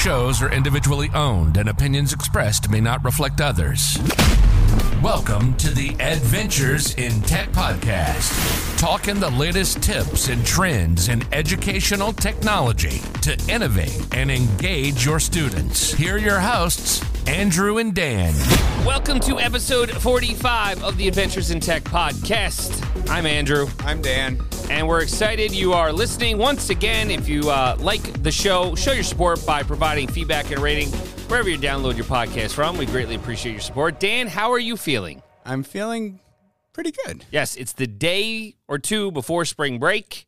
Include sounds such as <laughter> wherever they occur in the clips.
shows are individually owned and opinions expressed may not reflect others. Welcome to the EDventUres in Tech podcast, talking the latest tips and trends in educational technology to innovate and engage your students. Here are your hosts, Andrew and Dan. Welcome to episode 45 of the EDventUres in Tech podcast. I'm Andrew. I'm Dan. And we're excited you are listening. Once again, if you uh, like the show, show your support by providing feedback and rating wherever you download your podcast from. We greatly appreciate your support. Dan, how are you feeling? I'm feeling pretty good. Yes, it's the day or two before spring break,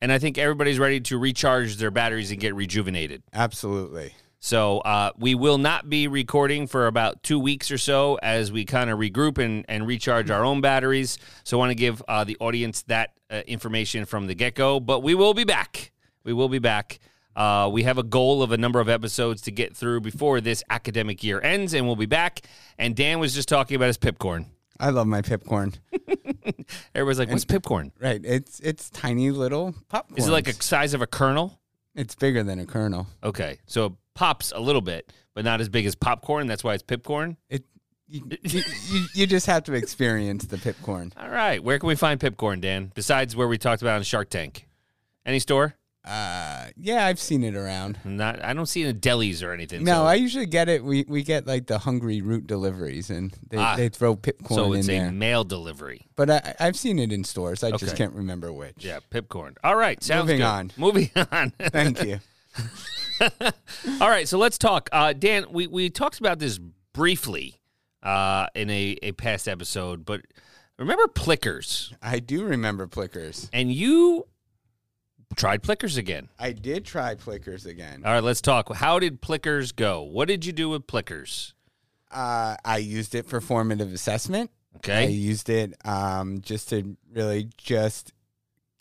and I think everybody's ready to recharge their batteries and get rejuvenated. Absolutely. So uh, we will not be recording for about two weeks or so as we kind of regroup and, and recharge our own batteries. So I want to give uh, the audience that uh, information from the get go. But we will be back. We will be back. Uh, we have a goal of a number of episodes to get through before this academic year ends, and we'll be back. And Dan was just talking about his pipcorn. I love my pipcorn. <laughs> Everybody's like, "What's pipcorn?" Right. It's it's tiny little popcorn. Is it like a size of a kernel? It's bigger than a kernel. Okay, so pops a little bit, but not as big as popcorn. That's why it's pipcorn. It you, you, you, just have to experience the pipcorn. All right, where can we find pipcorn, Dan? Besides where we talked about on Shark Tank, any store? Uh, yeah, I've seen it around. Not, I don't see it in delis or anything. No, so, I usually get it. We we get like the Hungryroot deliveries, and they, Ah. they throw pipcorn so in it's a there. mail delivery. But I, I've seen it in stores. I Okay. just can't remember which. Yeah, pipcorn. All right, sounds Moving good. on. Moving <laughs> on. Thank you. <laughs> <laughs> All right, so let's talk. Uh, Dan, we, we talked about this briefly uh, in a, a past episode, but remember Plickers? I do remember Plickers. And you tried Plickers again. I did try Plickers again. All right, let's talk. How did Plickers go? What did you do with Plickers? Uh, I used it for formative assessment. Okay. I used it um, just to really just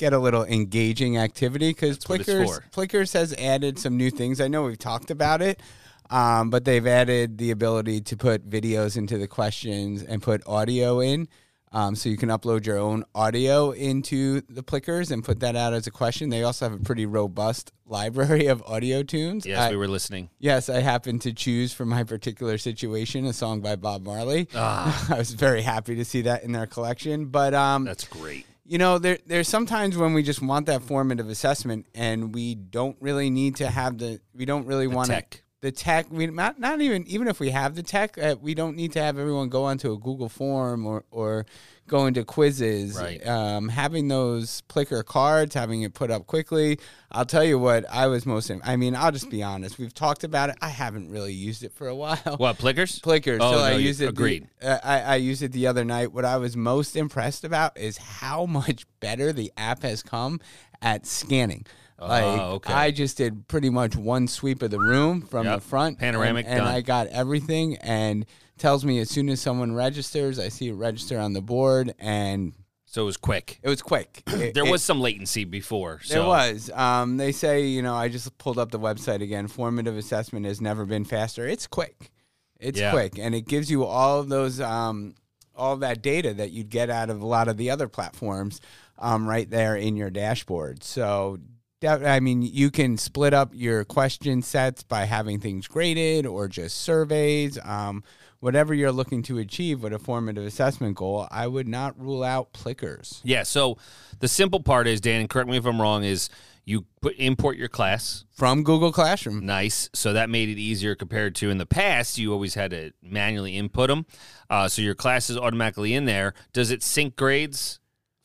get a little engaging activity because Plickers. Plickers has added some new things. I know we've talked about it, um, but they've added the ability to put videos into the questions and put audio in. Um, so you can upload your own audio into the Plickers and put that out as a question. They also have a pretty robust library of audio tunes. Yes, I- we were listening. Yes, I happened to choose for my particular situation a song by Bob Marley. <laughs> I was very happy to see that in their collection. But um, That's great. You know, there there's sometimes when we just want that formative assessment, and we don't really need to have the we don't really want tech. The tech. We not not even even if we have the tech, uh, we don't need to have everyone go onto a Google form or or go into quizzes. Right. Um, having those Plicker cards, having it put up quickly. I'll tell you what I was most. I mean, I'll just be honest. We've talked about it. I haven't really used it for a <laughs> while. What, Plickers? Plickers. Oh, so no, I used it. the- Agreed. uh, I, I used it the other night. What I was most impressed about is how <laughs> much better the app has come at scanning. Like Oh, okay. I just did pretty much one sweep of the room from Yep. the front, Panoramic, and, and. I got everything. And tells me as soon as someone registers, I see it register on the board, and So it was quick. it was quick. <clears throat> It- There it- was some latency before. So. there was. Um, they say, you know, I just pulled up the website again. Formative assessment has never been faster. It's quick. It's Yeah. quick, and it gives you all of those, um, all that data that you'd get out of a lot of the other platforms, um, right there in your dashboard. So. I mean, you can split up your question sets by having things graded or just surveys. Um, whatever you're looking to achieve with a formative assessment goal, I would not rule out Plickers. Yeah. So the simple part is, Dan, and correct me if I'm wrong, is you put import your class. From Google Classroom. Nice. So that made it easier compared to in the past. You always had to manually input them. Uh, so your class is automatically in there. Does it sync grades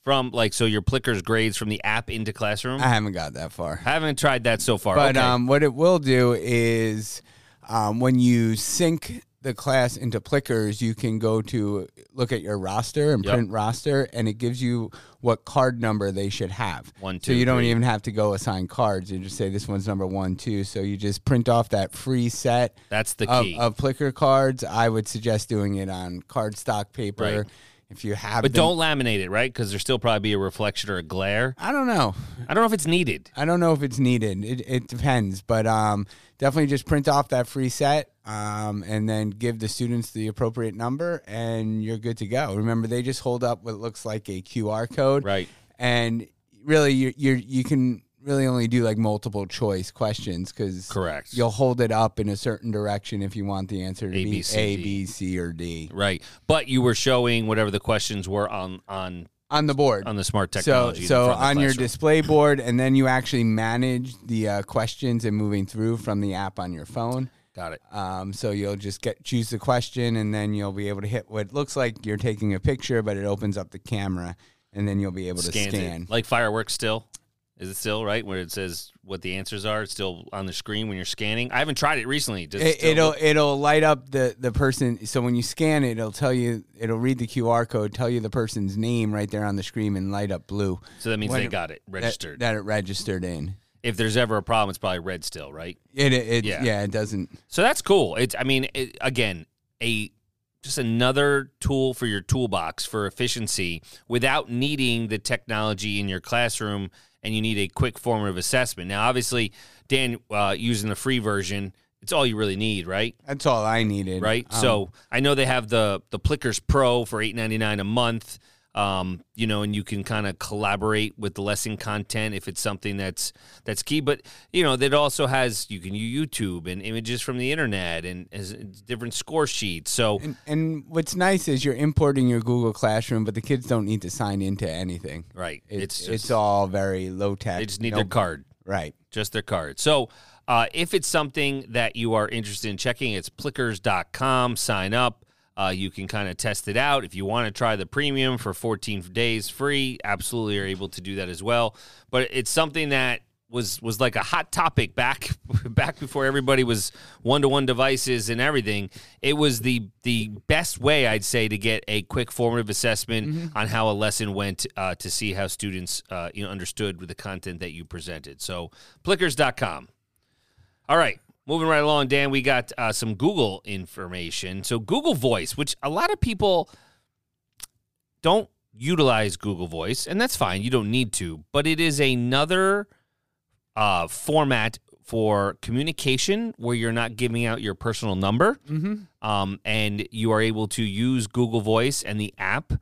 from like so your Plickers grades from the app into Classroom? I haven't got that far. I haven't tried that so far. But okay. um, what it will do is um, when you sync the class into Plickers, you can go to look at your roster and Yep. print roster, and it gives you what card number they should have. One, two. so you don't three. even have to go assign cards. You just say this one's number one, two. So you just print off that free set That's the of, key. of Plicker cards. I would suggest doing it on cardstock paper. Right. If you have, but don't laminate it, right? Because there'll still probably be a reflection or a glare. I don't know. I don't know if it's needed. I don't know if it's needed. It, it depends, but um, definitely just print off that free set um, and then give the students the appropriate number, and you're good to go. Remember, they just hold up what looks like a QR code, Right. And really, you you you can really only do like multiple choice questions because Correct. You'll hold it up in a certain direction if you want the answer to A, be B, C, A, D. B, C, or D Right. But you were showing whatever the questions were on on on the board. on the smart technology. so the on your display board, and then you actually manage the uh, questions and moving through from the app on your phone. Got it. Um, so you'll just get choose the question, and then you'll be able to hit what looks like you're taking a picture, but it opens up the camera, and then you'll be able to Scans scan. it. Like fireworks still? Is it still right where it says what the answers are? It's still on the screen when you're scanning. I haven't tried it recently. Does it It, still it'll light up the the person. So when you scan it, it'll tell you. It'll read the QR code, tell you the person's name right there on the screen, and light up blue. so that means when they it- got it that- registered. That, it registered in. if there's ever a problem, it's probably red still, right? It it Yeah. yeah. it doesn't. So that's cool. It's I mean, it, again, a just another tool for your toolbox for efficiency without needing the technology in your classroom and you need a quick formative assessment. Now, obviously, Dan uh, using the free version, it's all you really need, right? That's all I needed. Right. Um, so I know they have the the Plickers Pro for eight ninety nine a month. Um, you know, and you can kind of collaborate with the lesson content if it's something that's that's key. But you know, that also has you can use YouTube and images from the internet and has different score sheets. So And, and what's nice is you're importing your Google Classroom, but the kids don't need to sign into anything. right, It- it's it's, all very low tech. they just need no- their card. Right. just their card. So uh, if it's something that you are interested in checking, it's plickers.com. Sign up. Uh, you can kind of test it out. If you want to try the premium for 14 days free, absolutely are able to do that as well. But it's something that was was like a hot topic back <laughs> back before everybody was one to one devices and everything. It was the the best way I'd say to get a quick formative assessment on how a lesson went uh, to see how students uh, you know understood with the content that you presented. So plickers.com. All right, moving right along, Dan. We got uh, some Google information. So Google Voice, which a lot of people don't utilize Google Voice, and that's fine. You don't need to, but it is another uh, format for communication where you're not giving out your personal number, um, and you are able to use Google Voice and the app,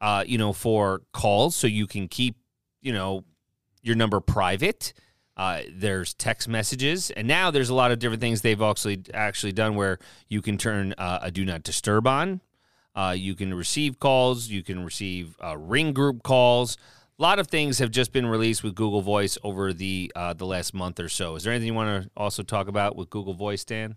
uh, you know, for calls, so you can keep, you know, your number private. Uh, there's text messages, and now there's a lot of different things they've actually actually done where you can turn uh, a do not disturb on. Uh, you can receive calls. You can receive uh, ring group calls. A lot of things have just been released with Google Voice over the uh, the last month or so. Is there anything you want to also talk about with Google Voice, Dan?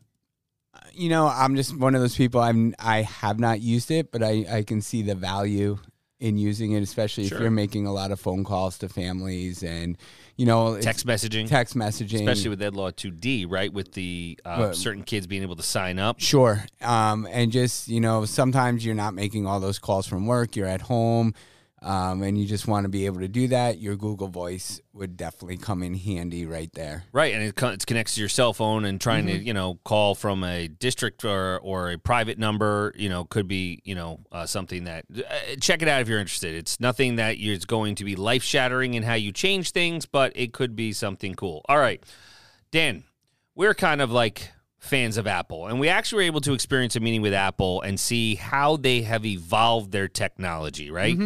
You know, I'm just one of those people. I'm I have not used it, but I I can see the value in using it, especially Sure. if you're making a lot of phone calls to families and you know Text messaging, text messaging, especially with Ed Law 2D, right? With the uh, Well- certain kids being able to sign up. Sure. Um, and just, you know, sometimes you're not making all those calls from work, you're at home, um, and you just want to be able to do that. Your Google Voice would definitely come in handy right there. Right, and it, co- it connects to your cell phone, and trying Mm-hmm. to you know call from a district or or a private number, you know, could be you know uh, something that uh, check it out if you're interested. It's nothing that is going to be life shattering in how you change things, but it could be something cool. All right, Dan, we're kind of like fans of Apple, and we actually were able to experience a meeting with Apple and see how they have evolved their technology. Right,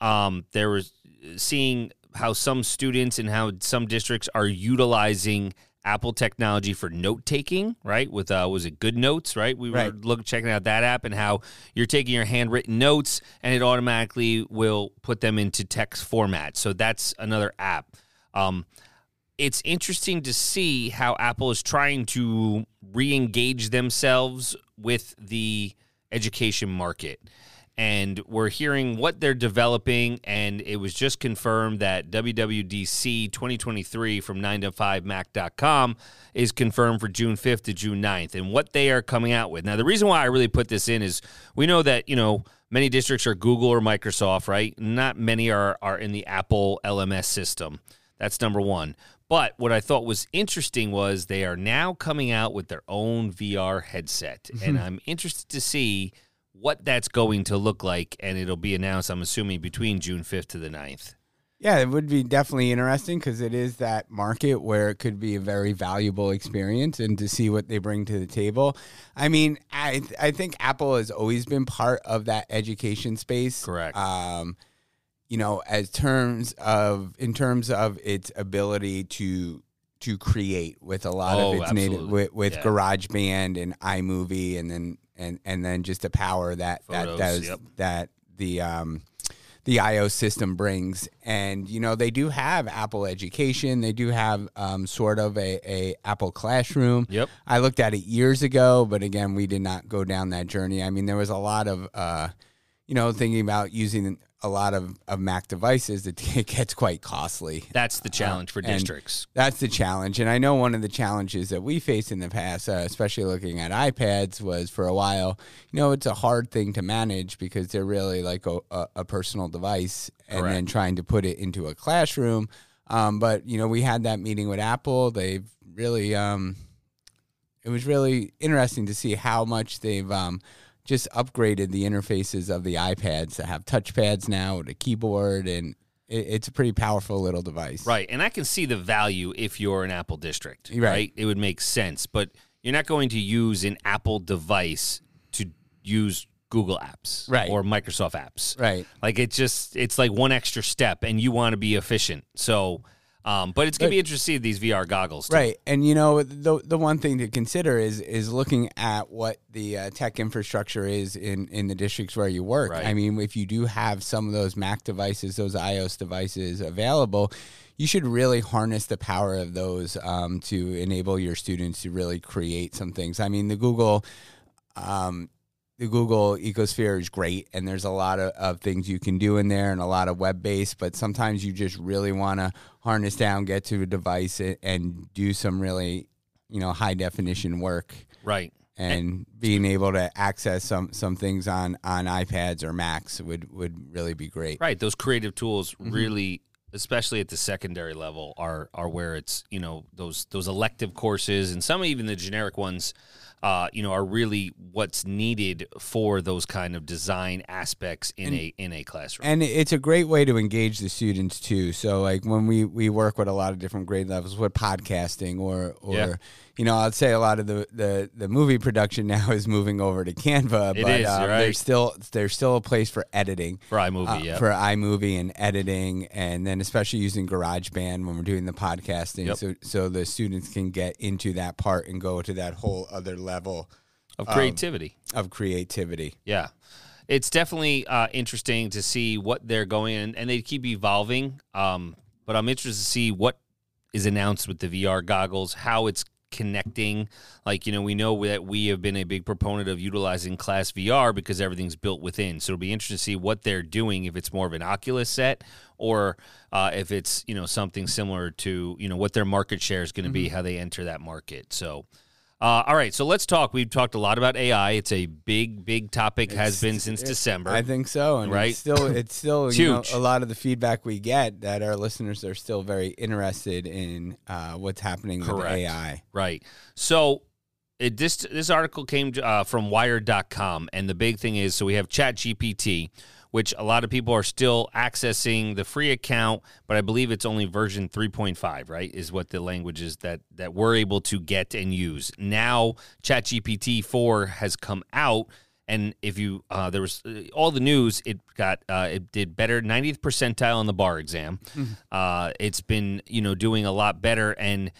um, there was seeing how some students and how some districts are utilizing Apple technology for note taking, right? With uh, was it GoodNotes, right? We were Right. look checking out that app and how you're taking your handwritten notes and it automatically will put them into text format. So that's another app. Um, it's interesting to see how Apple is trying to re-engage themselves with the education market. And we're hearing what they're developing, and it was just confirmed that WWDC 2023 from 9to5mac.com is confirmed for June 5th to June 9th, and what they are coming out with. Now, the reason why I really put this in is we know that, you know, many districts are Google or Microsoft, right? Not many are, are in the Apple LMS system. That's number one. But what I thought was interesting was they are now coming out with their own VR headset. Mm-hmm. and I'm interested to see what that's going to look like. And it'll be announced, I'm assuming, between June 5th to the 9th. Yeah, it would be definitely interesting because it is that market where it could be a very valuable experience and to see what they bring to the table. I mean, I I think Apple has always been part of that education space. Correct. Um, you know, as terms of in terms of its ability to to create with a lot Oh, of its native with, with Yeah. GarageBand and iMovie, and then and and then just the power that Photos, that does yep. that the um the iOS system brings. And you know, they do have Apple Education. They do have um, sort of a, a Apple Classroom. Yep. I looked at it years ago, but again, we did not go down that journey. I mean, there was a lot of, uh, you know, thinking about using a lot of, of Mac devices. It, <laughs> it gets quite costly. That's the challenge for districts. That's the challenge. And I know one of the challenges that we faced in the past, uh, especially looking at iPads, was for a while, you know, it's a hard thing to manage because they're really like a, a, a personal device and then trying to put it into a classroom. Um, but, you know, we had that meeting with Apple. They've really, um, it was really interesting to see how much they've um, just upgraded the interfaces of the iPads to have touchpads now with a keyboard. And it, it's a pretty powerful little device. Right. And I can see the value if you're an Apple district, right? Right. It would make sense, but you're not going to use an Apple device to use Google apps Right. or Microsoft apps. Right. Like it's just it's like one extra step and you want to be efficient. So um, but it's gonna But- be interesting to see these VR goggles. too. Right, and you know the the one thing to consider is is looking at what the uh, tech infrastructure is in in the districts where you work. Right. I mean, if you do have some of those Mac devices, those iOS devices available, you should really harness the power of those um, to enable your students to really create some things. I mean, the Google. Um, the Google ecosphere is great, and there's a lot of, of things you can do in there, and a lot of web based. But sometimes you just really want to harness down, get to a device, a- and do some really, you know, high definition work. Right. And being able to access some some things on on iPads or Macs would would really be great. Right. Those creative tools Mm-hmm. really especially at the secondary level are are where it's, you know, those those elective courses and some even the generic ones uh, you know, are really what's needed for those kind of design aspects in a in a classroom. and it's a great way to engage the students too. So like when we we work with a lot of different grade levels with podcasting or or Yeah. You know I'd say a lot of the, the the movie production <laughs> now is moving over to Canva, It but is, um, right. there's still there's still a place for editing. for iMovie, uh, yeah. for iMovie and editing, and then especially using GarageBand when we're doing the podcasting, Yep. so so the students can get into that part and go to that whole other level of creativity. of creativity. Yeah. It's definitely uh, interesting to see what they're going in, and they keep evolving. Um, but I'm interested to see what is announced with the VR goggles, how it's connecting. Like, you know, we know that we have been a big proponent of utilizing Class VR because everything's built within. So it'll be interesting to see what they're doing, if it's more of an Oculus set or uh, if it's, you know, something similar to, you know, what their market share is going to be, how they enter that market. So. Uh, all right, so let's talk. We've talked a lot about AI. It's a big, big topic. has been since December. I think so, and Right? <laughs> it's still it's still It's you know, a lot of the feedback we get that our listeners are still very interested in uh, what's happening with AI. Right. So it, this this article came uh, from Wired.com, and the big thing is so we have ChatGPT, which a lot of people are still accessing the free account, but I believe it's only version 3.5, right? Is what the language is that that we're able to get and use. Now ChatGPT 4 has come out. And if you, uh, there was uh, all the news, it got, uh, it did better, 90th percentile on the bar exam. Uh, it's been, you know, doing a lot better. And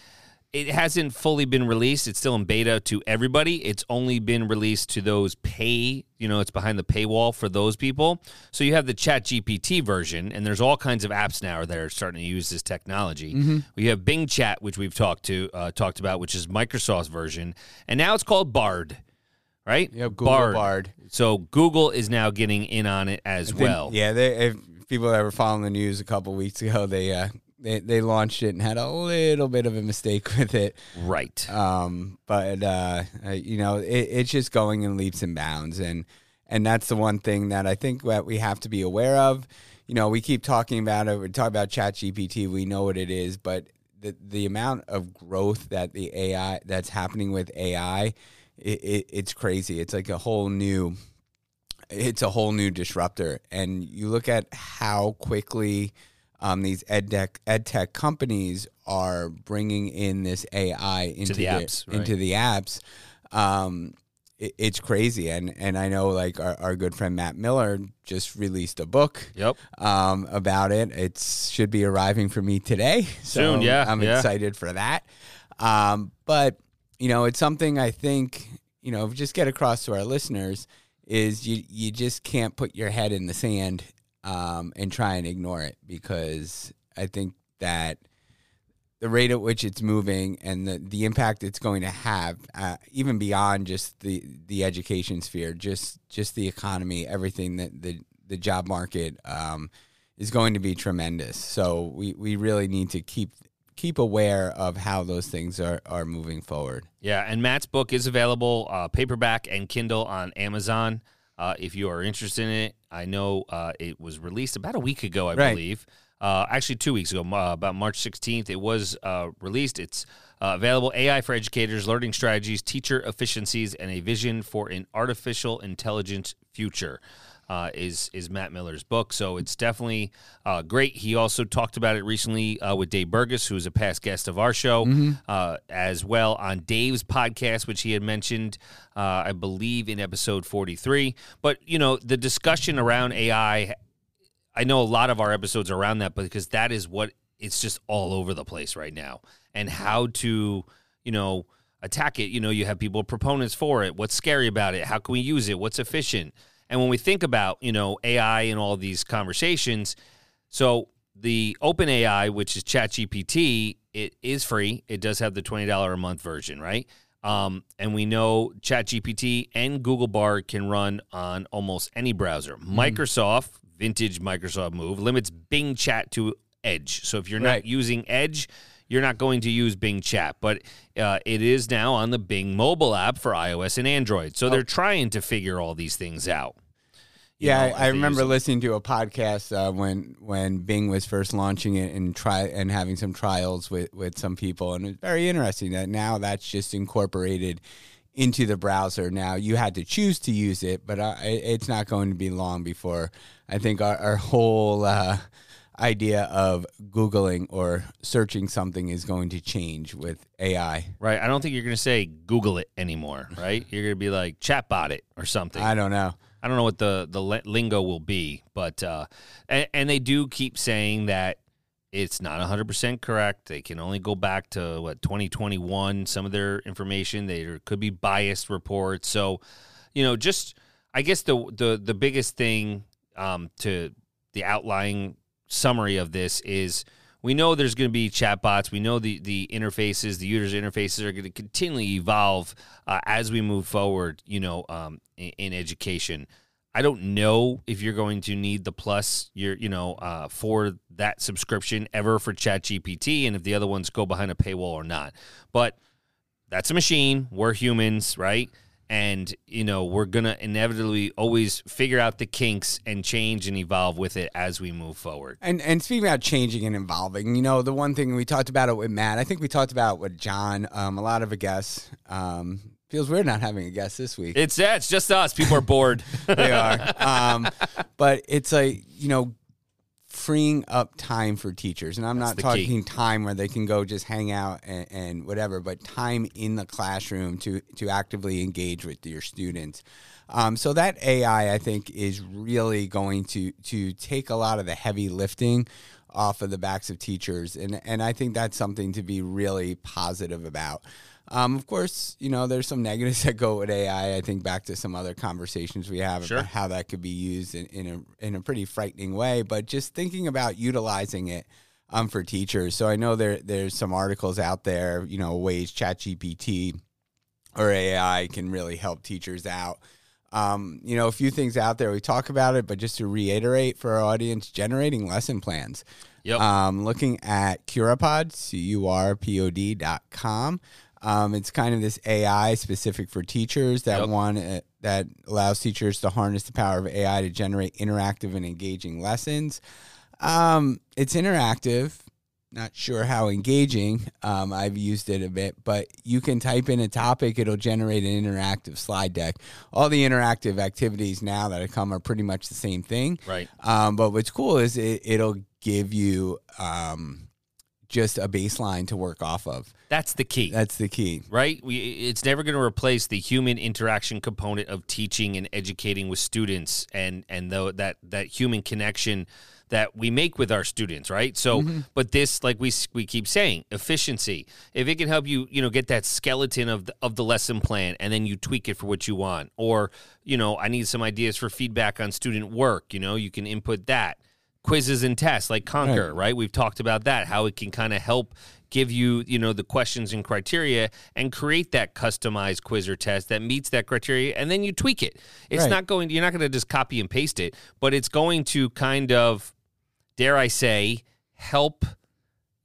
it hasn't fully been released. It's still in beta to everybody. It's only been released to those pay, you know, it's behind the paywall for those people. So you have the Chat GPT version, and there's all kinds of apps now that are starting to use this technology. We have Bing Chat, which we've talked to uh, talked about, which is Microsoft's version, and now it's called Bard, right? Yeah, Google Bard. So Google is now getting in on it as Then- well. yeah, they, if people that were following the news a couple weeks ago, they uh, they they launched it and had a little bit of a mistake <laughs> with it. Right. Um, but uh, you know, it, it's just going in leaps and bounds, and and that's the one thing that I think that we have to be aware of. You know, we keep talking about it. We talk about Chat GPT. We know what it is, but the the amount of growth that the AI that's happening with AI, it, it, it's crazy. It's like a whole new. It's a whole new disruptor, and you look at how quickly um, these ed tech, ed tech companies are bringing in this AI into the apps, right. into the apps. Um, it, it's crazy. And and I know like our, our good friend Matt Miller just released a book. Yep. Um, about it. It should be arriving for me today. <laughs> So Soon, yeah, I'm yeah. excited for that. Um, but you know, it's something I think you know just get across to our listeners is you you just can't put your head in the sand um, and try and ignore it because I think that the rate at which it's moving and the, the impact it's going to have, uh, even beyond just the, the education sphere, just just the economy, everything that the the job market um, is going to be tremendous. So we, we really need to keep keep aware of how those things are, are moving forward. Yeah, and Matt's book is available uh, paperback and Kindle on Amazon. Uh, if you are interested in it, I know uh, it was released about a week ago, I Right. believe. Uh, actually, two weeks ago, uh, about March 16th, it was uh, released. It's uh, available AI for educators, learning strategies, teacher efficiencies, and a vision for an artificial intelligence future. Uh, is is Matt Miller's book, so it's definitely uh, great. He also talked about it recently uh, with Dave Burgess, who is a past guest of our show, uh, as well on Dave's podcast, which he had mentioned, uh, I believe, in episode forty three. But you know, the discussion around AI I know a lot of our episodes are around that, because that is what it's just all over the place right now, and how to, you know, attack it. You know, you have people proponents for it. What's scary about it? How can we use it? What's efficient? And when we think about, you know, AI and all these conversations, so the Open AI, which is ChatGPT, it is free. It does have the twenty dollar a month version, right? Um, and we know ChatGPT and Google Bard can run on almost any browser. Microsoft, vintage Microsoft move, limits Bing Chat to Edge. So if you're not using Edge, you're not going to use Bing Chat. But uh, it is now on the Bing mobile app for iOS and Android. So they're trying to figure all these things out. Yeah, know, I, I remember listening to a podcast uh, when when Bing was first launching it and try and having some trials with with some people, and it was very interesting that now that's just incorporated into the browser. Now you had to choose to use it, but uh, it's not going to be long before I think our, our whole uh, idea of googling or searching something is going to change with AI. Right. I don't think you're going to say Google it anymore, right? You're going to be like chatbot it or something. I don't know. I don't know what the the lingo will be, but uh, and, and they do keep saying that it's not 100% correct. They can only go back to what 2021 some of their information there could be biased reports. So, you know, just I guess the the the biggest thing um, to the outlying summary of this is we know there's going to be chatbots. We know the the interfaces, the users' interfaces are going to continually evolve uh, as we move forward. You know, um, in, in education. I don't know if you're going to need the plus, you're you know, uh, for that subscription ever for ChatGPT, and if the other ones go behind a paywall or not. But that's a machine. We're humans, right? And you know, we're gonna inevitably always figure out the kinks and change and evolve with it as we move forward. And and speaking about changing and evolving, you know, the one thing we talked about it with Matt, I think we talked about it with John, um, a lot of a guest. Um, feels weird not having a guest this week. It's yeah, it's just us. People are bored. <laughs> they are. Um, but it's like, you know, freeing up time for teachers. And I'm not the key. talking time where they can go just hang out and, and whatever, but time in the classroom to, to actively engage with your students. Um, so that AI, I think, is really going to to take a lot of the heavy lifting off of the backs of teachers, and and I think that's something to be really positive about. Um, of course, you know there's some negatives <laughs> that go with AI. I think back to some other conversations we have Sure. about how that could be used in, in a in a pretty frightening way. But just thinking about utilizing it um, for teachers. So I know there there's some articles out there, you know, ways ChatGPT or AI can really help teachers out. Um, you know, a few things out there. We talk about it, but just to reiterate for our audience, generating lesson plans. Yep. Um, looking at Curipod, C U R P O D dot com. Um, it's kind of this AI specific for teachers that Yep. one uh, that allows teachers to harness the power of AI to generate interactive and engaging lessons. Um, it's interactive. Not sure how engaging. Um, I've used it a bit, but you can type in a topic, it'll generate an interactive slide deck. All the interactive activities now that have come are pretty much the same thing. right. Um, but what's cool is it, it'll give you um, just a baseline to work off of. That's the key. That's the key. right? We, it's never going to replace the human interaction component of teaching and educating with students, and and though that that human connection that we make with our students, right? So, mm-hmm. but this, like we we keep saying, efficiency. If it can help you, you know, get that skeleton of the, of the lesson plan, and then you tweak it for what you want, or you know, I need some ideas for feedback on student work. You know, you can input that quizzes and tests like Conker, right? We've talked about that, how it can kind of help give you, you know, the questions and criteria and create that customized quiz or test that meets that criteria and then you tweak it. It's Right. not going you're not going to just copy and paste it, but it's going to kind of dare I say help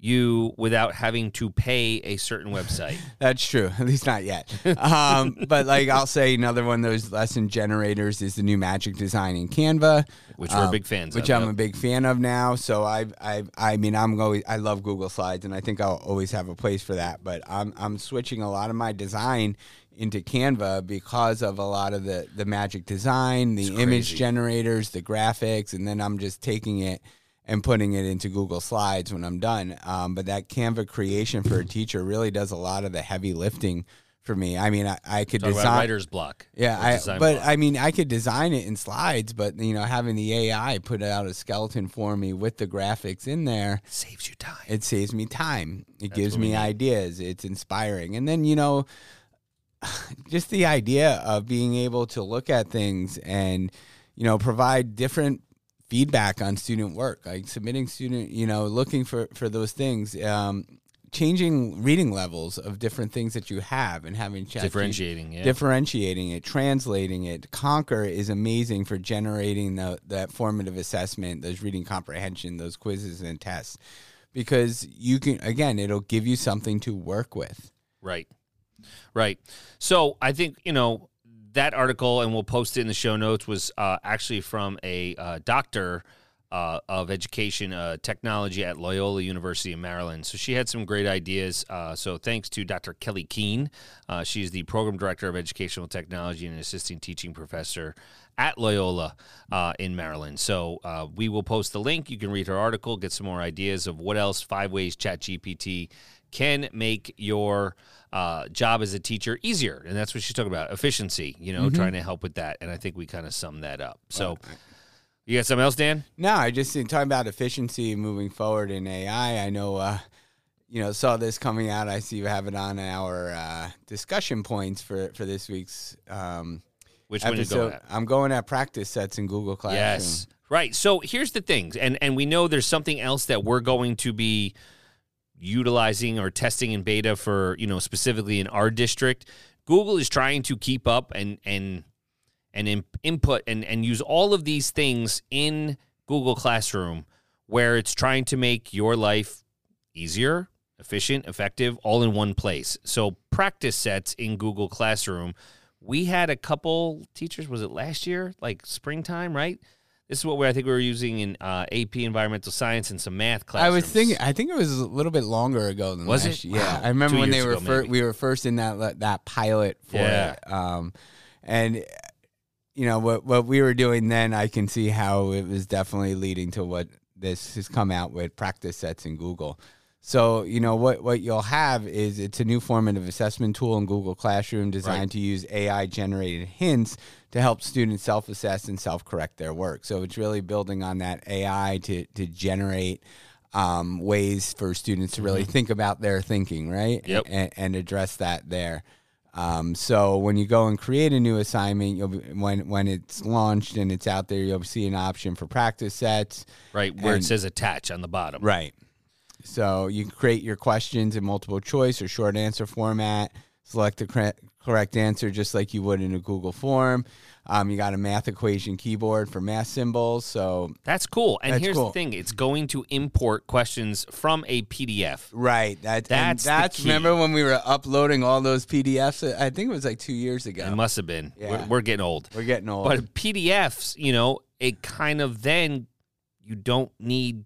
you without having to pay a certain website. <laughs> That's true. <laughs> At least not yet. Um, <laughs> but like I'll say, another one of those lesson generators is the new Magic Design in Canva, Which we're um, big fans Which of, I'm yep. a big fan of now. So I, I, I mean, I'm always, I love Google Slides, and I think I'll always have a place for that. But I'm, I'm switching a lot of my design into Canva because of a lot of the the Magic Design, the image generators, the graphics, and then I'm just taking it and putting it into Google Slides when I'm done. Um, but that Canva creation for a teacher really does a lot of the heavy lifting for me. I mean, I, I could Talk design. writer's block. Yeah, I, but block. I mean, I could design it in slides, but you know, having the AI put out a skeleton for me with the graphics in there, saves you time. it saves me time. It gives me ideas. It's inspiring, and then you know, <sighs> just the idea of being able to look at things and you know provide different feedback on student work, like submitting student, you know, looking for for those things. Um, changing reading levels of different things that you have and having chat Differentiating, yeah. differentiating it, translating it. Conker is amazing for generating the, that formative assessment, those reading comprehension, those quizzes and tests, because you can again, it'll give you something to work with. Right. Right. So I think, you know, that article, and we'll post it in the show notes, was uh, actually from a uh, doctor uh, of education uh, technology at Loyola University in Maryland. So she had some great ideas. Uh, so thanks to Dr. Kelly Keene. Uh, she's the program director of educational technology and assisting teaching professor at Loyola in Maryland. So we will post the link. You can read her article, get some more ideas of what else five ways ChatGPT can make your uh, job as a teacher easier. And that's what she's talking about efficiency, you know, trying to help with that. And I think we kind of sum that up. So, you got something else, Dan? No, I just think talking about efficiency moving forward in AI. I know, uh, you know, saw this coming out. I see you have it on our uh, discussion points for for this week's um, Which one you go episode. at? I'm going at practice sets in Google Classroom. Yes. Right. So here's the things, and and we know there's something else that we're going to be utilizing or testing in beta for, you know, specifically in our district. Google is trying to keep up and and and in, input and and use all of these things in Google Classroom where it's trying to make your life easier, efficient, effective, all in one place. So practice sets in Google Classroom. We had a couple teachers. Was it last year, like springtime? Right. This is what we, I think we were using in uh, AP Environmental Science and some math classes. I was thinking. I think it was a little bit longer ago than Was last it? year. Yeah, Wow. I remember Two when they were ago, fir- we were first in that that pilot for Yeah. it. Um, and you know what what we were doing then, I can see how it was definitely leading to what this has come out with practice sets in Google. So you know what what you'll have is it's a new formative assessment tool in Google Classroom designed Right. to use AI generated hints to help students self assess and self correct their work. So it's really building on that AI to to generate um, ways for students to really think about their thinking, right? Mm-hmm. Yep. And, and address that there. Um, so when you go and create a new assignment, you'll be, when when it's launched and it's out there, you'll see an option for practice sets. right where and- it says attach on the bottom. Right. So you can create your questions in multiple choice or short answer format. Select the correct, correct answer just like you would in a Google form. Um, you got a math equation keyboard for math symbols. So That's cool. And That's here's the thing: it's going to import questions from a PDF. right, that, That's that's remember when we were uploading all those PDFs. I think it was like two years ago. It must have been. Yeah. We're, we're getting old. We're getting old. But PDFs, you know, it kind of then you don't need,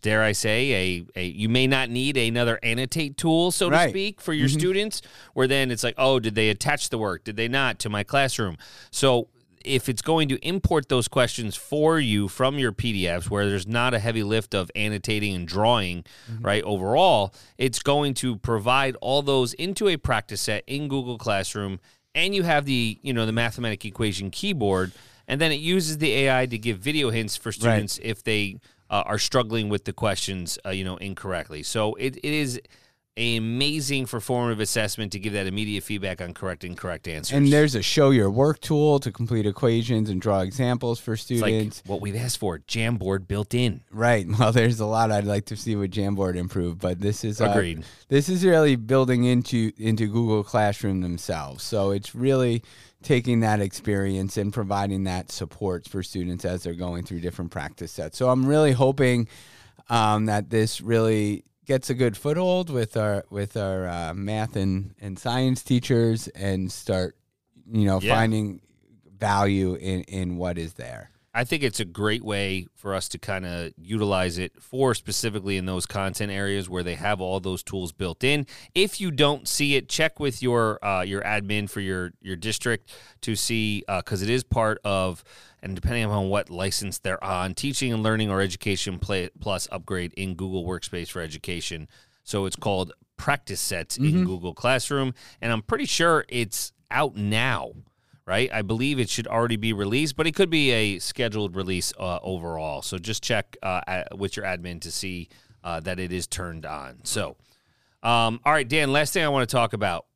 dare I say, a, a you may not need another annotate tool, so to speak, for your Mhm. students. Where then it's like, oh, did they attach the work? Did they not to my classroom? So if it's going to import those questions for you from your PDFs, where there's not a heavy lift of annotating and drawing, right? Overall, it's going to provide all those into a practice set in Google Classroom, and you have the you know the mathematic equation keyboard, and then it uses the AI to give video hints for students if they uh, are struggling with the questions, uh, you know, incorrectly. So it, it is amazing for formative assessment to give that immediate feedback on correct and incorrect answers. And there's a show your work tool to complete equations and draw examples for It's like students. what we've asked for, Jamboard built in. Right. <laughs> Well, there's a lot I'd like to see with Jamboard improve, but this is uh, Agreed. this is really building into into Google Classroom themselves. So it's really taking that experience and providing that support for students as they're going through different practice sets. So I'm really hoping um, that this really gets a good foothold with our with our uh, math and, and science teachers and start you know Yeah. finding value in in what is there. I think it's a great way for us to kind of utilize it for specifically in those content areas where they have all those tools built in. If you don't see it, check with your uh, your admin for your your district to see because it is part of and depending on what license they're on, teaching and learning or education play, plus upgrade in Google Workspace for education. So it's called practice sets in Google Classroom, and I'm pretty sure it's out now right? I believe it should already be released, but it could be a scheduled release uh, overall. So just check uh, with your admin to see uh, that it is turned on. So, um, all right, Dan. Last thing I want to talk about: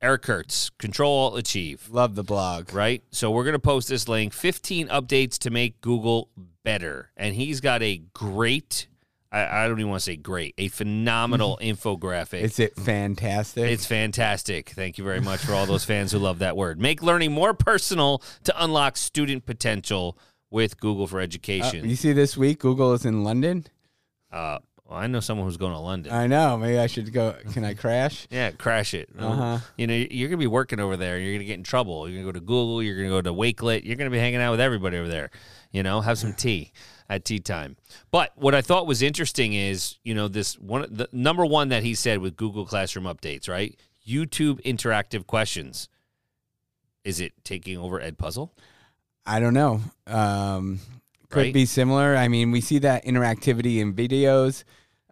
Eric Curts, Control Alt Achieve. Love the blog. Right. So we're gonna post this link: 15 updates to make Google better, and he's got a great. I, I don't even want to say great, a phenomenal <laughs> infographic. Is it fantastic? It's fantastic. Thank you very much for all those fans who love that word. Make learning more personal to unlock student potential with Google for Uh, Education. you see this week Google is in London. Uh, well, I know someone who's going to London. I know. Maybe I should go. Can I crash? <laughs> yeah, crash it. Uh-huh. You know, you're going to be working over there. You're going to get in trouble. You're going to go to Google. You're going to go to Wakelet. You're going to be hanging out with everybody over there. You know, have some <sighs> tea at tea time. But what I thought was interesting is, you know, this one, the number one that he said with Google Classroom updates, right? YouTube interactive questions. Is it taking over Edpuzzle? I don't know. Um, could Right. be similar. I mean, we see that interactivity in videos.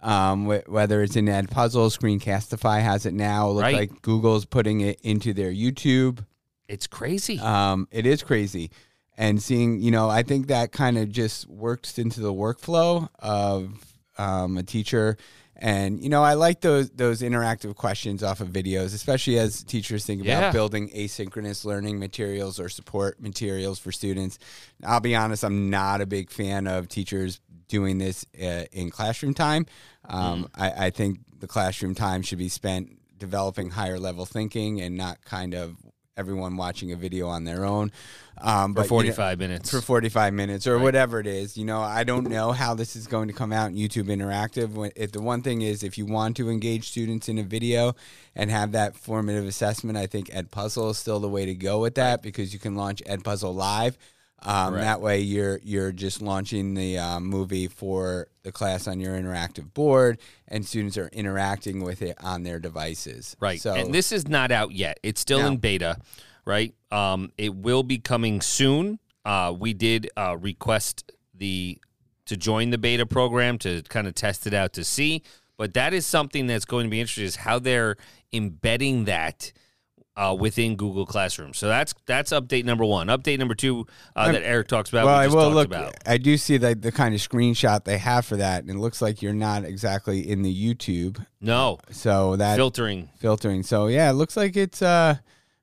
Um, wh- whether it's in Edpuzzle, Screencastify has it now. It looks Right. like Google's putting it into their YouTube. It's crazy. Um, it is crazy. And seeing, you know, I think that kind of just works into the workflow of um, a teacher. And you know, I like those those interactive questions off of videos, especially as teachers think about Yeah. building asynchronous learning materials or support materials for students. I'll be honest, I'm not a big fan of teachers doing this uh, in classroom time. Um, I, I think the classroom time should be spent developing higher level thinking and not kind of everyone watching a video on their own. Um, for but, you know- 45 minutes. for 45 minutes or whatever it is. You know, I don't know how this is going to come out in YouTube Interactive. When- If the one thing is, if you want to engage students in a video and have that formative assessment, I think Edpuzzle is still the way to go with that because you can launch Edpuzzle live. Um, that way, you're you're just launching the um, movie for the class on your interactive board, and students are interacting with it on their devices. Right. So and this is not out yet. It's still No. in beta, right? Um, it will be coming soon. Uh, we did uh, request the to join the beta program to kind of test it out to see, but that is something that's going to be interesting is how they're embedding that uh, within Google Classroom. So that's that's update number one. Update number two uh, that Eric talks about. Well, we will look. about. I do see that the kind of screenshot they have for that, and it looks like you're not exactly in the YouTube. No So that filtering. filtering. So yeah, it looks like it's uh,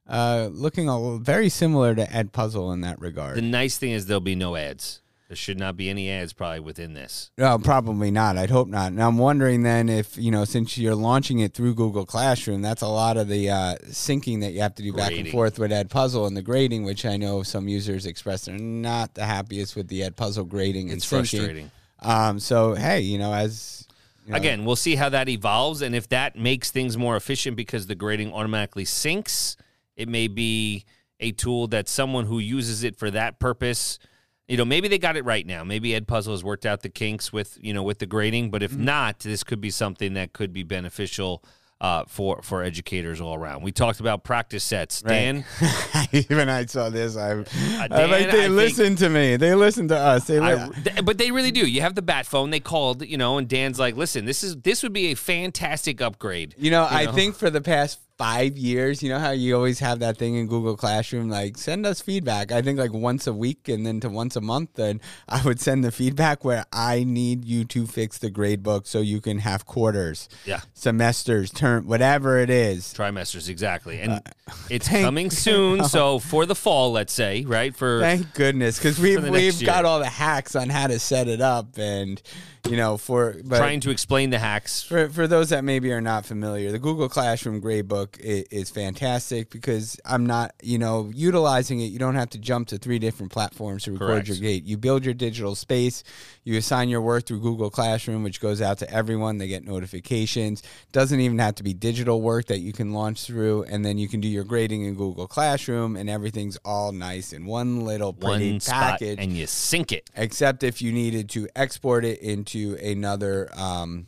uh, looking a, little- very similar to Edpuzzle in that regard. The nice thing is there'll be no ads. There should not be any ads probably within this. No, probably not. I'd hope not. And I'm wondering then if you know, since you're launching it through Google Classroom, that's a lot of the uh, syncing that you have to do back and forth with Puzzle and the grading, which I know some users express they're not the happiest with the Puzzle grading and It's syncing. frustrating. Um, so hey, you know, as you know, Again, we'll see how that evolves, and if that makes things more efficient because the grading automatically syncs, it may be a tool that someone who uses it for that purpose, you know, maybe they got it right now. Maybe Edpuzzle has worked out the kinks with you know with the grading, but if Mm-hmm. not, this could be something that could be beneficial uh, for for educators all around. We talked about practice sets. Dan, <laughs> Even I saw this. I, I Uh, Dan, like they I think- listen to me. They listen to us. They I, th- but they really do. You have the bat phone. They called, you know, and Dan's like, "Listen, this is this would be a fantastic upgrade." You know, I know? think for the past five years, you know how you always have that thing in Google Classroom, like send us feedback. I think like once a week and then to once a month, and <laughs> I would send the feedback where I need you to fix the grade book so you can have quarters, Yeah. semesters, term, whatever it is. Trimesters, exactly, and it's Uh, <laughs> thank- coming soon. <laughs> So for the fall, let's say, right for Thank goodness, because we've we've got all the hacks on how to set it up, and you know for but trying to explain the hacks. For, for those that maybe are not familiar, the Google Classroom Gradebook is, is fantastic because I'm not, you know, utilizing it. You don't have to jump to three different platforms to record Correct. your gate. You build your digital space. You assign your work through Google Classroom, which goes out to everyone. They get notifications. Doesn't even have to be digital work that you can launch through, and then you can do your grading in Google Classroom, and everything's all nice in one little pretty One package and you sync it. except if you needed to export it into another um,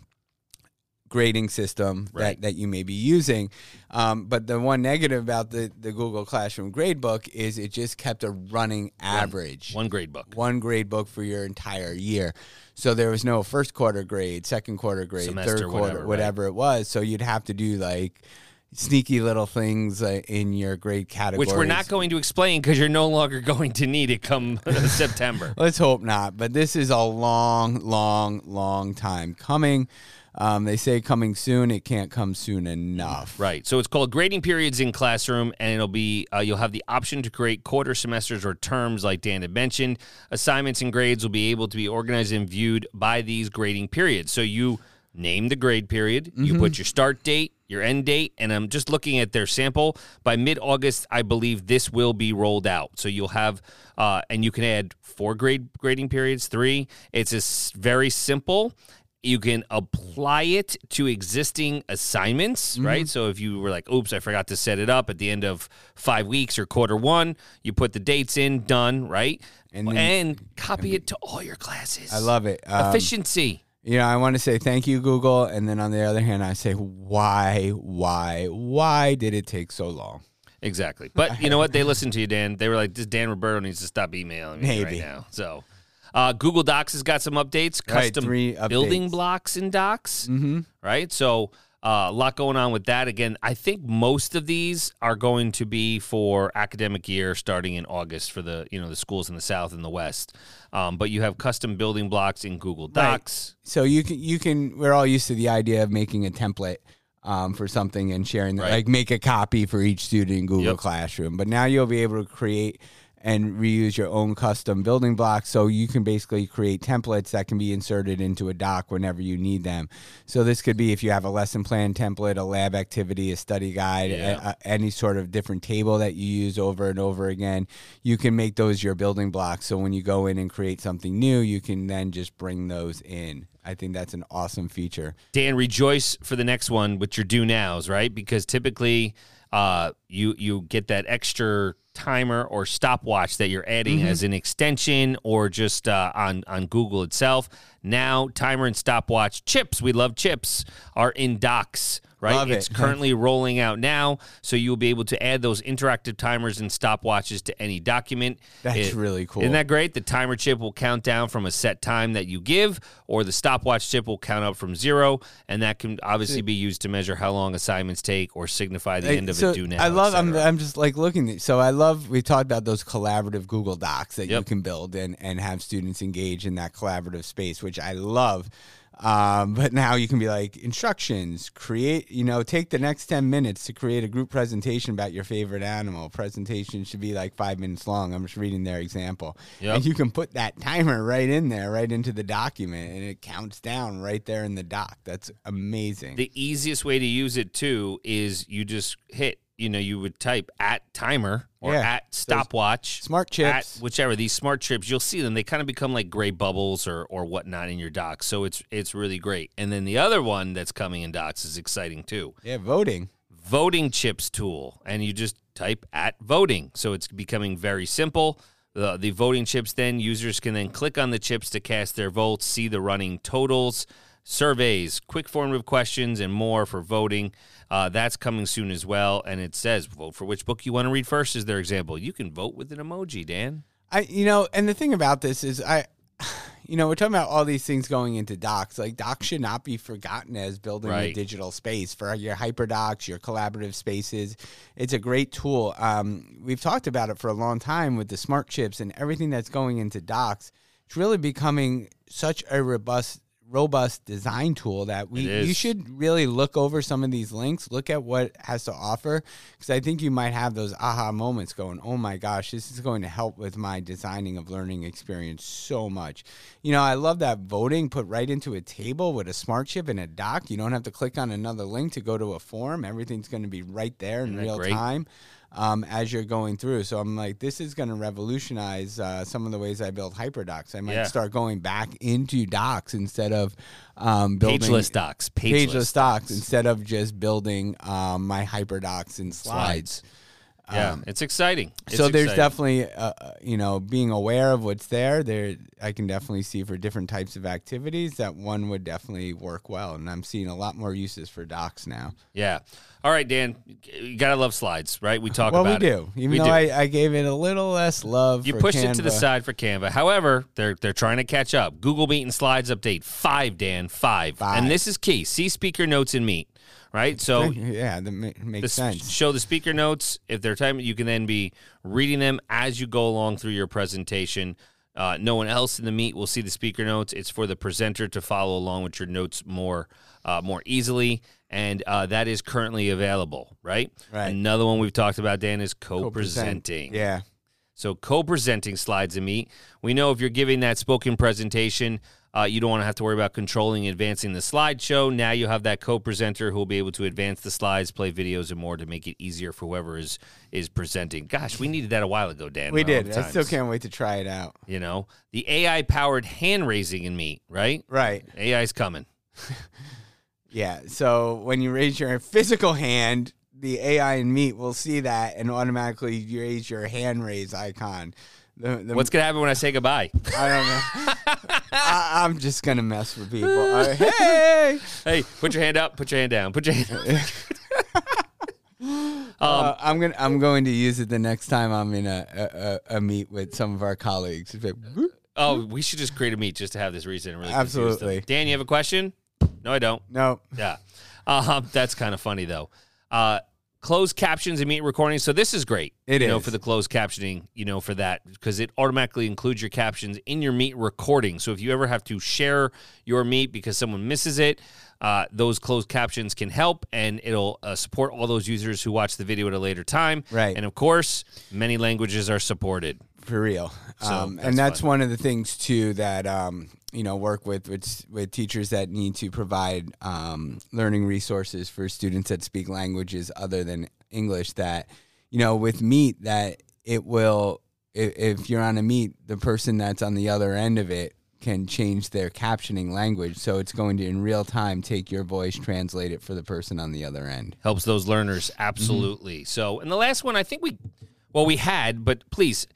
grading system Right. that, that you may be using. Um, but the one negative about the, the Google Classroom gradebook is it just kept a running average. One grade book. One gradebook for your entire year. So there was no first quarter grade, second quarter grade, Semester, third quarter, whatever, whatever, right. it was. So you'd have to do like sneaky little things uh, in your grade category, Which we're not going to explain because you're no longer <laughs> going to need it come <laughs> September. Let's hope not. But this is a long, long, long time coming. Um, they say coming soon. It can't come soon enough. Right. So it's called grading periods in classroom, and it'll be uh, you'll have the option to create quarter semesters or terms, like Dan had mentioned. Assignments and grades will be able to be organized and viewed by these grading periods. So you name the grade period, you put your start date, your end date, and I'm just looking at their sample. By mid August, I believe this will be rolled out. So you'll have, uh, and you can add four grade grading periods, three. It's a s- very simple. You can apply it to existing assignments, Mm-hmm. right? So if you were like, oops, I forgot to set it up at the end of five weeks or quarter one, you put the dates in, done, right? And And, then- copy it to all your classes. I love it. Um, Efficiency. You know, I want to say thank you, Google. And then on the other hand, I say, why, why, why did it take so long? Exactly. But <laughs> you know what? They listened to you, Dan. They were like, this Dan Roberto needs to stop emailing me Maybe. right now. So uh, Google Docs has got some updates, Right, custom three building updates. blocks in Docs. Mm-hmm. right? So uh, a lot going on with that. Again, I think most of these are going to be for academic year starting in August for the you know the schools in the South and the West. Um, but you have custom building blocks in Google Docs. So you can, you can, we're all used to the idea of making a template. Um, for something and sharing Right. like make a copy for each student in Google Yep. Classroom. But now you'll be able to create and reuse your own custom building blocks. So you can basically create templates that can be inserted into a doc whenever you need them. So this could be if you have a lesson plan template, a lab activity, a study guide, Yeah. a- a- any sort of different table that you use over and over again. You can make those your building blocks. So when you go in and create something new, you can then just bring those in. I think that's an awesome feature. Dan, rejoice for the next one with your due nows, right? Because typically, uh, you you get that extra timer or stopwatch that you're adding as an extension or just uh, on on Google itself. Now, timer and stopwatch chips, we love chips, are in Docs. Right, Love it's it. currently rolling out now, so you'll be able to add those interactive timers and stopwatches to any document. That's really cool. Isn't that great? The timer chip will count down from a set time that you give, or the stopwatch chip will count up from zero, and that can obviously be used to measure how long assignments take or signify the end of so a due now. I love. I'm. I'm just like looking. At, so I love. We talked about those collaborative Google Docs that you can build and and have students engage in that collaborative space, which I love. Um, but now you can be like instructions, create, you know, take the next 10 minutes to create a group presentation about your favorite animal. Presentation should be like five minutes long. I'm just reading their example. Yep. And you can put that timer right in there, right into the document, and it counts down right there in the doc. That's amazing. the easiest way to use it too is you just hit. You know, you would type at timer or Yeah, at stopwatch. smart chips. At whichever these smart chips, you'll see them. They kind of become like gray bubbles or or whatnot in your docs. So it's it's really great. And then the other one that's coming in docs is exciting too. yeah, voting. voting chips tool and you just type at voting so it's becoming very simple the, the voting chips then users can then click on the chips to cast their votes see the running totals surveys, quick form of questions, and more for voting. Uh, that's coming soon as well. And it says vote for which book you want to read first, is their example. You can vote with an emoji, Dan. I you know, and the thing about this is I <sighs> you know, we're talking about all these things going into docs. Like docs should not be forgotten as building a digital space for your hyperdocs, your collaborative spaces. It's a great tool. Um, we've talked about it for a long time with the smart chips and everything that's going into docs. It's really becoming such a robust robust design tool that we you should really look over some of these links, look at what it has to offer because I think you might have those aha moments going, "Oh my gosh, this is going to help with my designing of learning experience so much." You know, I love that voting put right into a table with a smart chip and a doc. You don't have to click on another link to go to a form. Everything's going to be right there in real great? time. Um, as you're going through, so I'm like, this is going to revolutionize uh, some of the ways I build hyperdocs. I might Yeah. start going back into docs instead of um, building Pageless docs. Pageless, pageless docs instead of just building um, my hyperdocs and slides. Yeah, it's exciting. It's so there's exciting. definitely, uh, uh, you know, being aware of what's there. There, I can definitely see for different types of activities that one would definitely work well, and I'm seeing a lot more uses for docs now. Yeah. All right, Dan. You gotta love slides, right? We talk well, we about it. do, even We though do. I, I gave it a little less love. You pushed it to the side for Canva. However, they're they're trying to catch up. Google Meet and Slides update five, Dan five, Five. and this is key. See speaker notes in Meet, right? So yeah, that ma- the makes sense. show the speaker notes if they're time. You can then be reading them as you go along through your presentation. Uh, no one else in the meet will see the speaker notes. It's for the presenter to follow along with your notes more uh, more easily, and uh, that is currently available. Right. Right. Another one we've talked about, Dan, is Co-present. co-presenting. Yeah, So co-presenting slides and meet. We know if you're giving that spoken presentation, uh, you don't want to have to worry about controlling and advancing the slideshow. Now you have that co-presenter who will be able to advance the slides, play videos, and more to make it easier for whoever is is presenting. Gosh, we needed that a while ago, Dan. we did. I still can't wait to try it out. You know, the AI powered hand raising in Meet, right? Right. AI's coming. <laughs> Yeah. So when you raise your physical hand, the AI in Meet will see that and automatically raise your hand raise icon. The, the, What's gonna happen when I say goodbye? I don't know. <laughs> I, I'm just gonna mess with people. <laughs> Hey. hey, put your hand up. Put your hand down. Put your hand. <laughs> Um, Uh, I'm gonna I'm going to use it the next time I'm in a a, a, meet with some of our colleagues. Oh, we should just create a meet just to have this reason. Really. Absolutely. Dan, you have a question? No, I don't. No. Yeah. Um, that's kind of funny though. Uh, closed captions and meet recordings. So this is great. It you know, for the closed captioning, you know, for that because it automatically includes your captions in your meet recording. So if you ever have to share your meet because someone misses it, uh, those closed captions can help, and it'll uh, support all those users who watch the video at a later time. Right. And of course, many languages are supported. for real. So, um, that's and that's fun. one of the things too that um, you know work with with with teachers that need to provide um, learning resources for students that speak languages other than English. That you know with Meet that it will if, if you're on a Meet, the person that's on the other end of it can change their captioning language. So it's going to in real time take your voice translate it for the person on the other end. Helps those learners. Absolutely. So and the last one i think we well we had but please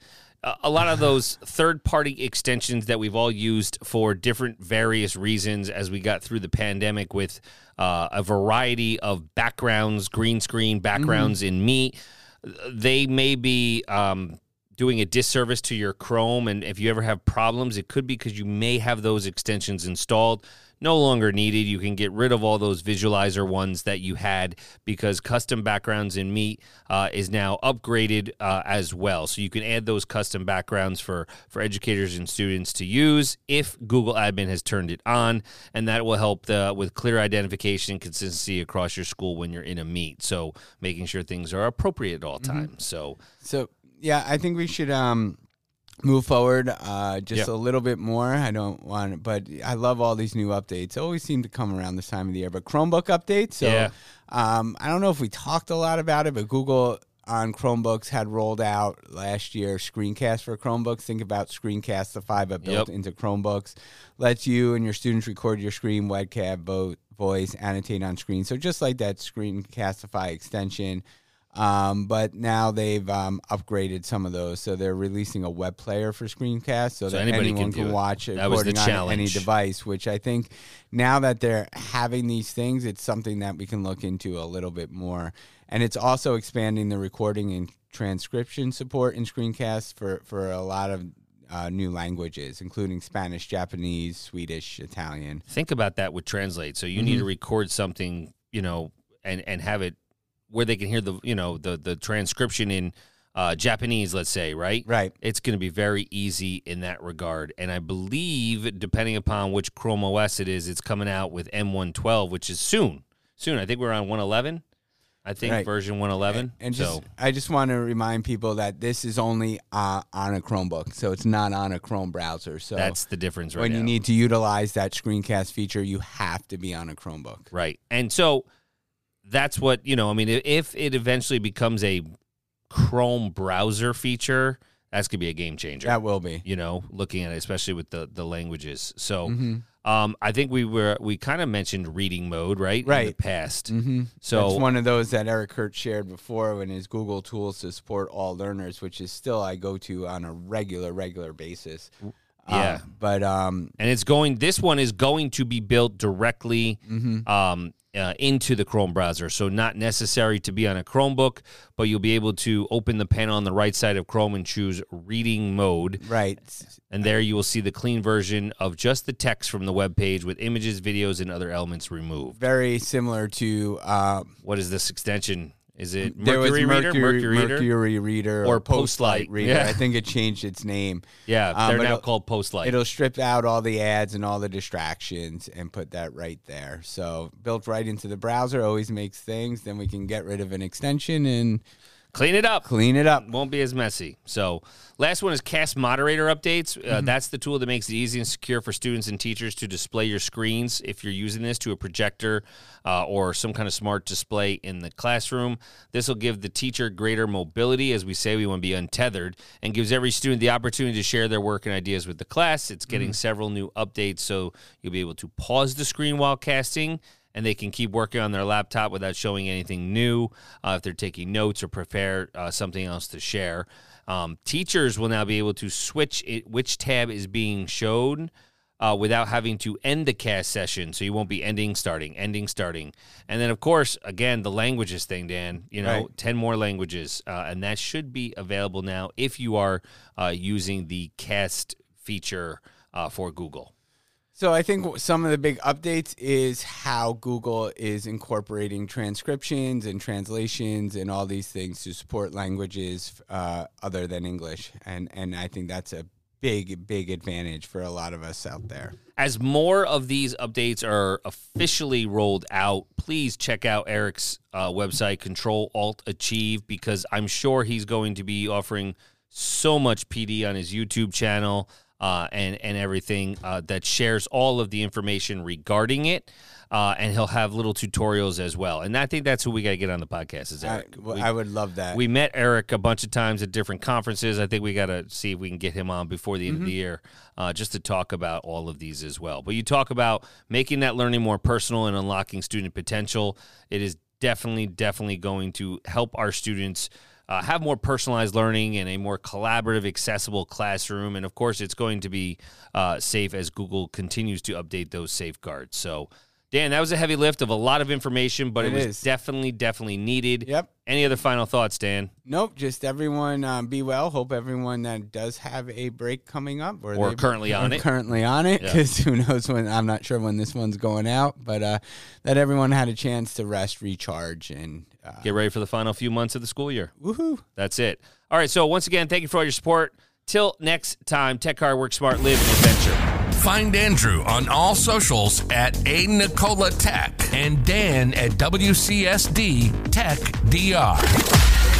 a lot of those third party extensions that we've all used for different various reasons as we got through the pandemic with uh, a variety of backgrounds green screen backgrounds in meet they may be um, doing a disservice to your Chrome. And if you ever have problems, it could be because you may have those extensions installed. No longer needed. You can get rid of all those visualizer ones that you had because custom backgrounds in Meet uh, is now upgraded uh, as well. So you can add those custom backgrounds for for educators and students to use if Google Admin has turned it on, and that will help the, with clear identification and consistency across your school when you're in a Meet. So making sure things are appropriate at all times. So So yeah, I think we should um move forward uh just Yep. a little bit more. I don't want but I love all these new updates. Always seem to come around this time of the year. But Chromebook updates. So Yeah. um I don't know if we talked a lot about it, but Google on Chromebooks had rolled out last year screencast for Chromebooks. Think about Screencastify but built Yep. into Chromebooks. Lets you and your students record your screen, webcam, vo- voice, annotate on screen. So just like that Screencastify extension. Um, but now they've um, upgraded some of those, so they're releasing a web player for screencast, so, So that anybody anyone can can watch it That was the recording on any device. Which I think now that they're having these things, it's something that we can look into a little bit more, and it's also expanding the recording and transcription support in screencasts for for a lot of. Uh, new languages, including Spanish, Japanese, Swedish, Italian. Think about that with Translate. So you need to Mm-hmm. record something, you know, and and have it where they can hear the you know the the transcription in uh, Japanese, let's say, right? Right. It's going to be very easy in that regard. And I believe, depending upon which Chrome OS it is, it's coming out with M112, which is soon. Soon. I think we're on 111. I think Right. version 111. And just, so I just want to remind people that this is only uh, on a Chromebook, so it's not on a Chrome browser. So that's the difference right when now. you need to utilize that screencast feature, you have to be on a Chromebook. Right. And so that's what, you know, I mean, if it eventually becomes a Chrome browser feature, that's going to be a game changer. That will be. you know, looking at it, especially with the, the languages. So Mm-hmm. um, I think we were, we kind of mentioned reading mode, right? In the Right. past. Mm-hmm. So That's one of those that Eric Curts shared before in his Google Tools to support all learners, which is still I go to on a regular, regular basis. Yeah. Um, but um, and it's going, this one is going to be built directly Mm-hmm. um, uh, into the Chrome browser. So not necessary to be on a Chromebook, but you'll be able to open the panel on the right side of Chrome and choose reading mode. right, And there you will see the clean version of just the text from the web page with images, videos, and other elements removed. very similar to um, What is this extension? Is it Mercury was Reader? Mercury, Mercury Reader? Mercury Reader Or or, Postlight. Postlight Reader. Yeah. I think it changed its name. Yeah, Um, they're now called Postlight. It'll strip out all the ads and all the distractions and put that right there. So built right into the browser always makes things. Then we can get rid of an extension and Clean it up. clean it up. Won't be as messy. So, last one is Cast Moderator updates. Uh, That's the tool that makes it easy and secure for students and teachers to display your screens if you're using this to a projector uh, or some kind of smart display in the classroom. This will give the teacher greater mobility. As we say, we want to be untethered and gives every student the opportunity to share their work and ideas with the class. It's getting several new updates, so you'll be able to pause the screen while casting and they can keep working on their laptop without showing anything new uh, if they're taking notes or prepare uh, something else to share. Um, teachers will now be able to switch it, which tab is being shown uh, without having to end the cast session. So you won't be ending, starting, ending, starting. And then, of course, again, the languages thing, Dan, you know, Right. 10 more languages. Uh, and that should be available now if you are uh, using the cast feature uh, for Google. So I think some of the big updates is how Google is incorporating transcriptions and translations and all these things to support languages uh, other than English, and and I think that's a big big advantage for a lot of us out there. as more of these updates are officially rolled out, please check out Eric's uh, website, Control Alt Achieve, because I'm sure he's going to be offering so much PD on his YouTube channel uh, and and everything uh, that shares all of the information regarding it. Uh, and he'll have little tutorials as well. And I think that's who we got to get on the podcast is I, Eric. We- I would love that. we met Eric a bunch of times at different conferences. I think we got to see if we can get him on before the end of the year uh, just to talk about all of these as well. But you talk about making that learning more personal and unlocking student potential. It is definitely, definitely going to help our students. Uh, have more personalized learning and a more collaborative, accessible classroom. And of course, it's going to be uh, safe as Google continues to update those safeguards. So, Dan, that was a heavy lift of a lot of information, but it, It was is. definitely, definitely needed. Yep. Any other final thoughts, Dan? Nope, just everyone um, be well. Hope everyone that does have a break coming up Or they- currently on it. currently on it, Yeah. because who knows when? I'm not sure when this one's going out, but uh, that everyone had a chance to rest, recharge, and uh, Get ready for the final few months of the school year. woohoo! That's it. All right. So once again, thank you for all your support. Till next time, Tech Car, work smart, live an adventure. Find Andrew on all socials at A Nikola Tech and Dan at WCSD Tech DR.